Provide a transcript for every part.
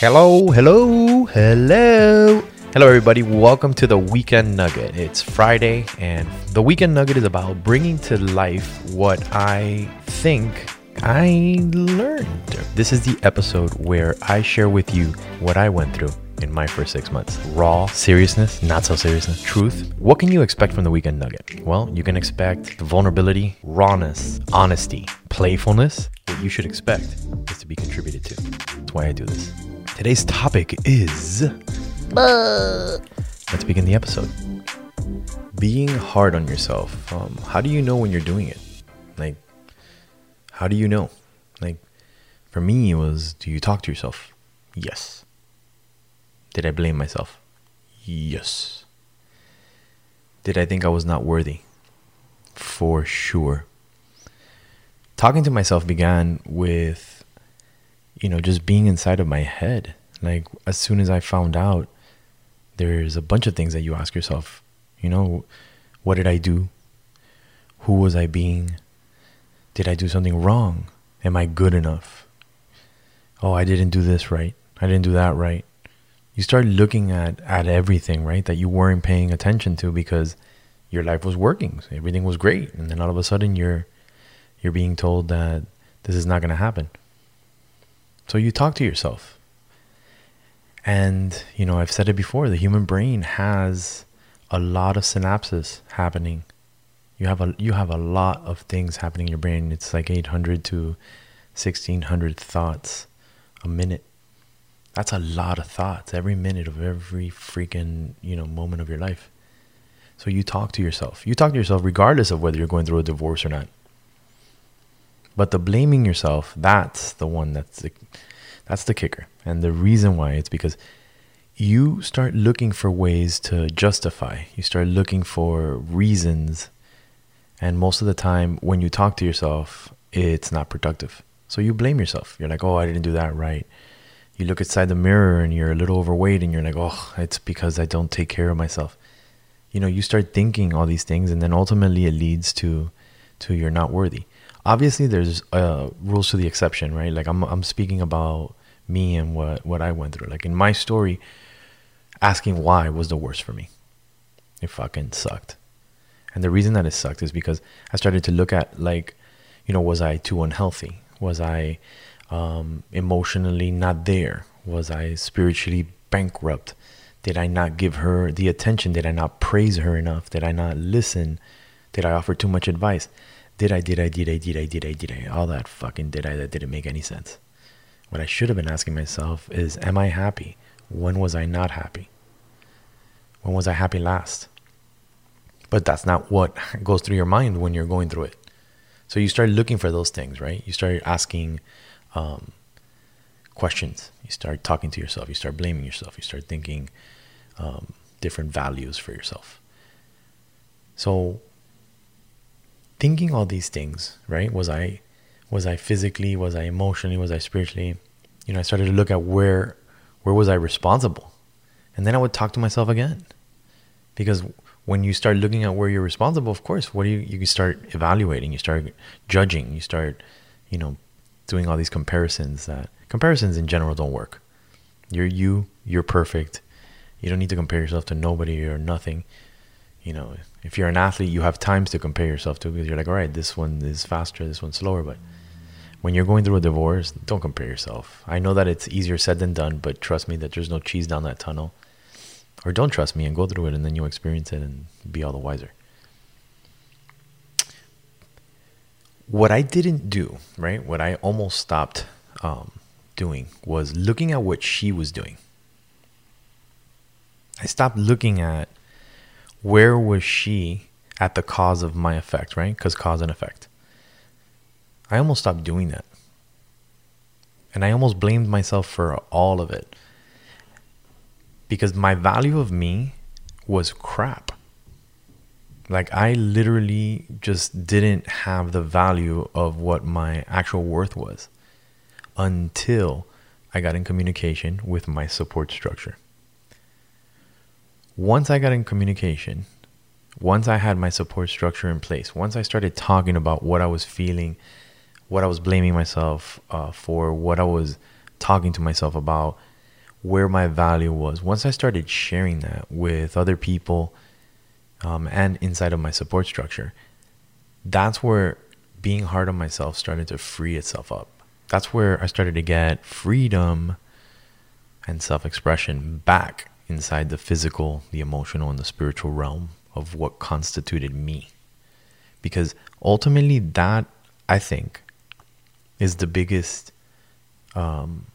Hello, hello, hello. Hello, everybody. Welcome to the Weekend Nugget. It's Friday, and the Weekend Nugget is about bringing to life what I think I learned. This is the episode where I share with you what I went through in my first six months. Raw, seriousness, not so seriousness, truth. What can you expect from the Weekend Nugget? Well, you can expect vulnerability, rawness, honesty, playfulness. What you should expect is to be contributed to. That's why I do this. Today's topic is. Let's begin the episode. Being hard on yourself. Um, how do you know when you're doing it? Like, how do you know? Like, for me, it was do you talk to yourself? Yes. Did I blame myself? Yes. Did I think I was not worthy? For sure. Talking to myself began with you know, just being inside of my head. Like as soon as I found out, there's a bunch of things that you ask yourself. You know, what did I do? Who was I being? Did I do something wrong? Am I good enough? Oh, I didn't do this right. I didn't do that right. You start looking at at everything, right? That you weren't paying attention to because your life was working. Everything was great. And then all of a sudden you're you're being told that this is not going to happen. So you talk to yourself. And, you know, I've said it before the human brain has a lot of synapses happening. You have a you have a lot of things happening in your brain. It's like 800 to 1600 thoughts a minute. That's a lot of thoughts every minute of every freaking, you know, moment of your life. So you talk to yourself. You talk to yourself regardless of whether you're going through a divorce or not. But the blaming yourself, that's the one that's the, that's the kicker. And the reason why it's because you start looking for ways to justify. You start looking for reasons. And most of the time when you talk to yourself, it's not productive. So you blame yourself. You're like, "Oh, I didn't do that right." You look inside the mirror and you're a little overweight and you're like, "Oh, it's because I don't take care of myself." You know, you start thinking all these things and then ultimately it leads to to you're not worthy obviously there's uh, rules to the exception, right? Like I'm I'm speaking about me and what what I went through. Like in my story, asking why was the worst for me. It fucking sucked. And the reason that it sucked is because I started to look at like, you know, was I too unhealthy? Was I um, emotionally not there? Was I spiritually bankrupt? Did I not give her the attention? Did I not praise her enough? Did I not listen? Did I offer too much advice? did I, did I, did I, did I, did I, did I, all that fucking did I that didn't make any sense. What I should have been asking myself is, am I happy? When was I not happy? When was I happy last? But that's not what goes through your mind when you're going through it. So you start looking for those things, right? You start asking um, questions. You start talking to yourself. You start blaming yourself. You start thinking um, different values for yourself. So thinking all these things, right? Was I was I physically, was I emotionally, was I spiritually? You know, I started to look at where where was I responsible? And then I would talk to myself again. Because when you start looking at where you're responsible, of course, what do you you start evaluating, you start judging, you start, you know, doing all these comparisons that comparisons in general don't work. You're you, you're perfect. You don't need to compare yourself to nobody or nothing you know, if you're an athlete, you have times to compare yourself to because you're like, all right, this one is faster, this one's slower. But when you're going through a divorce, don't compare yourself. I know that it's easier said than done, but trust me that there's no cheese down that tunnel. Or don't trust me and go through it and then you'll experience it and be all the wiser. What I didn't do, right, what I almost stopped um, doing was looking at what she was doing. I stopped looking at where was she at the cause of my effect, right? Because cause and effect. I almost stopped doing that. And I almost blamed myself for all of it. Because my value of me was crap. Like, I literally just didn't have the value of what my actual worth was until I got in communication with my support structure once I got in communication, once I had my support structure in place, once I started talking about what I was feeling, what I was blaming myself uh, for, what I was talking to myself about, where my value was. Once I started sharing that with other people um, and inside of my support structure, that's where being hard on myself started to free itself up. That's where I started to get freedom and self expression back inside the physical, the emotional, and the spiritual realm of what constituted me. Because ultimately, that I think is the biggest um,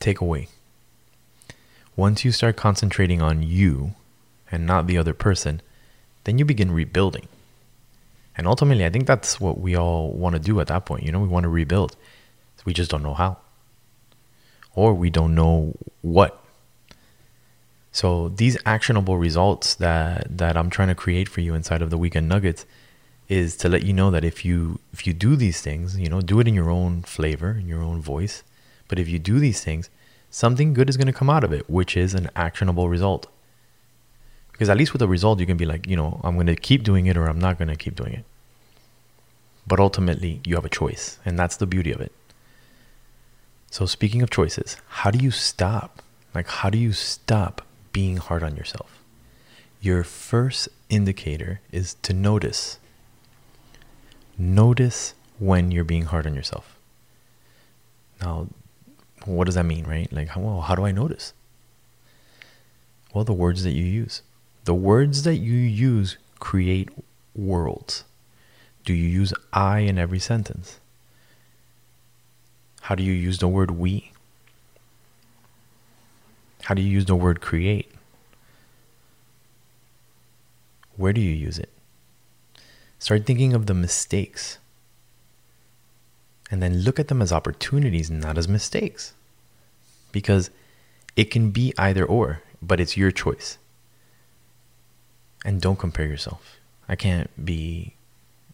takeaway. Once you start concentrating on you and not the other person, then you begin rebuilding. And ultimately, I think that's what we all want to do at that point. You know, we want to rebuild. We just don't know how. Or we don't know what. So these actionable results that that I'm trying to create for you inside of the weekend nuggets is to let you know that if you if you do these things, you know, do it in your own flavor, in your own voice. But if you do these things, something good is going to come out of it, which is an actionable result. Because at least with a result, you can be like, you know, I'm going to keep doing it or I'm not going to keep doing it. But ultimately, you have a choice, and that's the beauty of it. So, speaking of choices, how do you stop? Like, how do you stop being hard on yourself? Your first indicator is to notice. Notice when you're being hard on yourself. Now, what does that mean, right? Like, well, how do I notice? Well, the words that you use. The words that you use create worlds. Do you use I in every sentence? How do you use the word we? How do you use the word create? Where do you use it? Start thinking of the mistakes. And then look at them as opportunities, not as mistakes. Because it can be either or, but it's your choice. And don't compare yourself. I can't be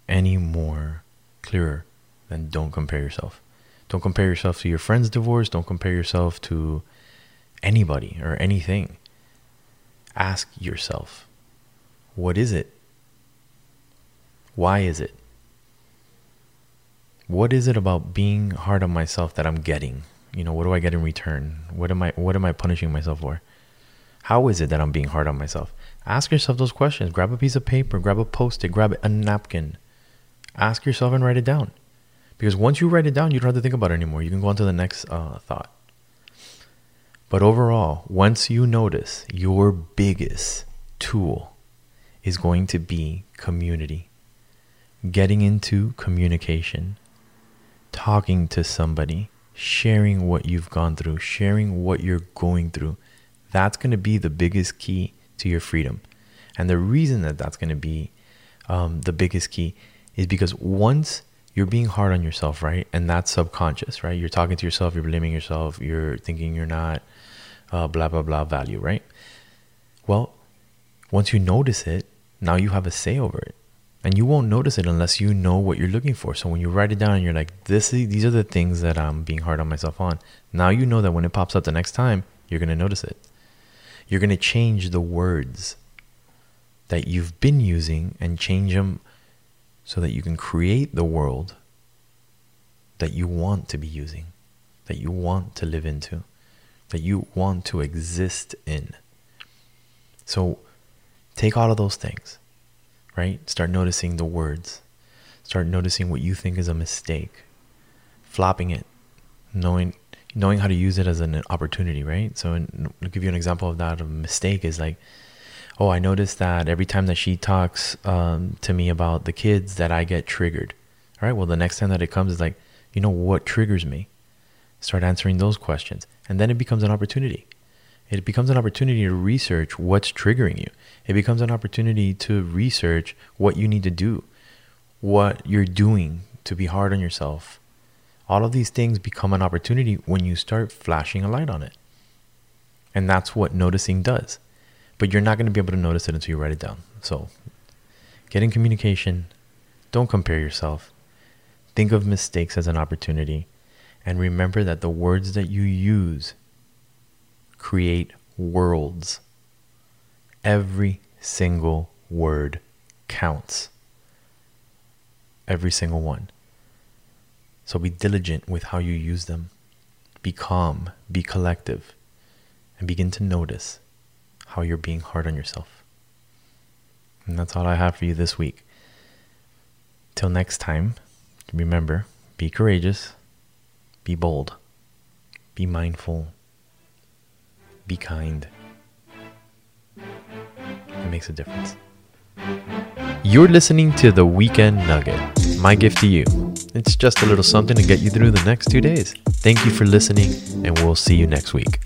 any more clearer than don't compare yourself. Don't compare yourself to your friend's divorce. Don't compare yourself to anybody or anything. Ask yourself, what is it? Why is it? What is it about being hard on myself that I'm getting? You know, what do I get in return? What am I what am I punishing myself for? How is it that I'm being hard on myself? Ask yourself those questions. Grab a piece of paper, grab a post-it, grab a napkin. Ask yourself and write it down. Because once you write it down, you don't have to think about it anymore. You can go on to the next uh, thought. But overall, once you notice, your biggest tool is going to be community. Getting into communication, talking to somebody, sharing what you've gone through, sharing what you're going through. That's going to be the biggest key to your freedom. And the reason that that's going to be um, the biggest key is because once you're being hard on yourself, right? And that's subconscious, right? You're talking to yourself, you're blaming yourself, you're thinking you're not uh, blah, blah, blah value, right? Well, once you notice it, now you have a say over it. And you won't notice it unless you know what you're looking for. So when you write it down and you're like, this these are the things that I'm being hard on myself on. Now you know that when it pops up the next time, you're going to notice it. You're going to change the words that you've been using and change them so that you can create the world that you want to be using, that you want to live into, that you want to exist in. So take all of those things, right? Start noticing the words, start noticing what you think is a mistake, flopping it, knowing knowing how to use it as an opportunity, right? So, in, I'll give you an example of that. A mistake is like oh, I noticed that every time that she talks um, to me about the kids, that I get triggered. All right, well, the next time that it comes is like, you know, what triggers me? Start answering those questions. And then it becomes an opportunity. It becomes an opportunity to research what's triggering you. It becomes an opportunity to research what you need to do, what you're doing to be hard on yourself. All of these things become an opportunity when you start flashing a light on it. And that's what noticing does but you're not going to be able to notice it until you write it down. So, get in communication. Don't compare yourself. Think of mistakes as an opportunity. And remember that the words that you use create worlds. Every single word counts. Every single one. So be diligent with how you use them. Be calm, be collective, and begin to notice how you're being hard on yourself. And that's all I have for you this week. Till next time, remember be courageous, be bold, be mindful, be kind. It makes a difference. You're listening to the Weekend Nugget. My gift to you. It's just a little something to get you through the next two days. Thank you for listening, and we'll see you next week.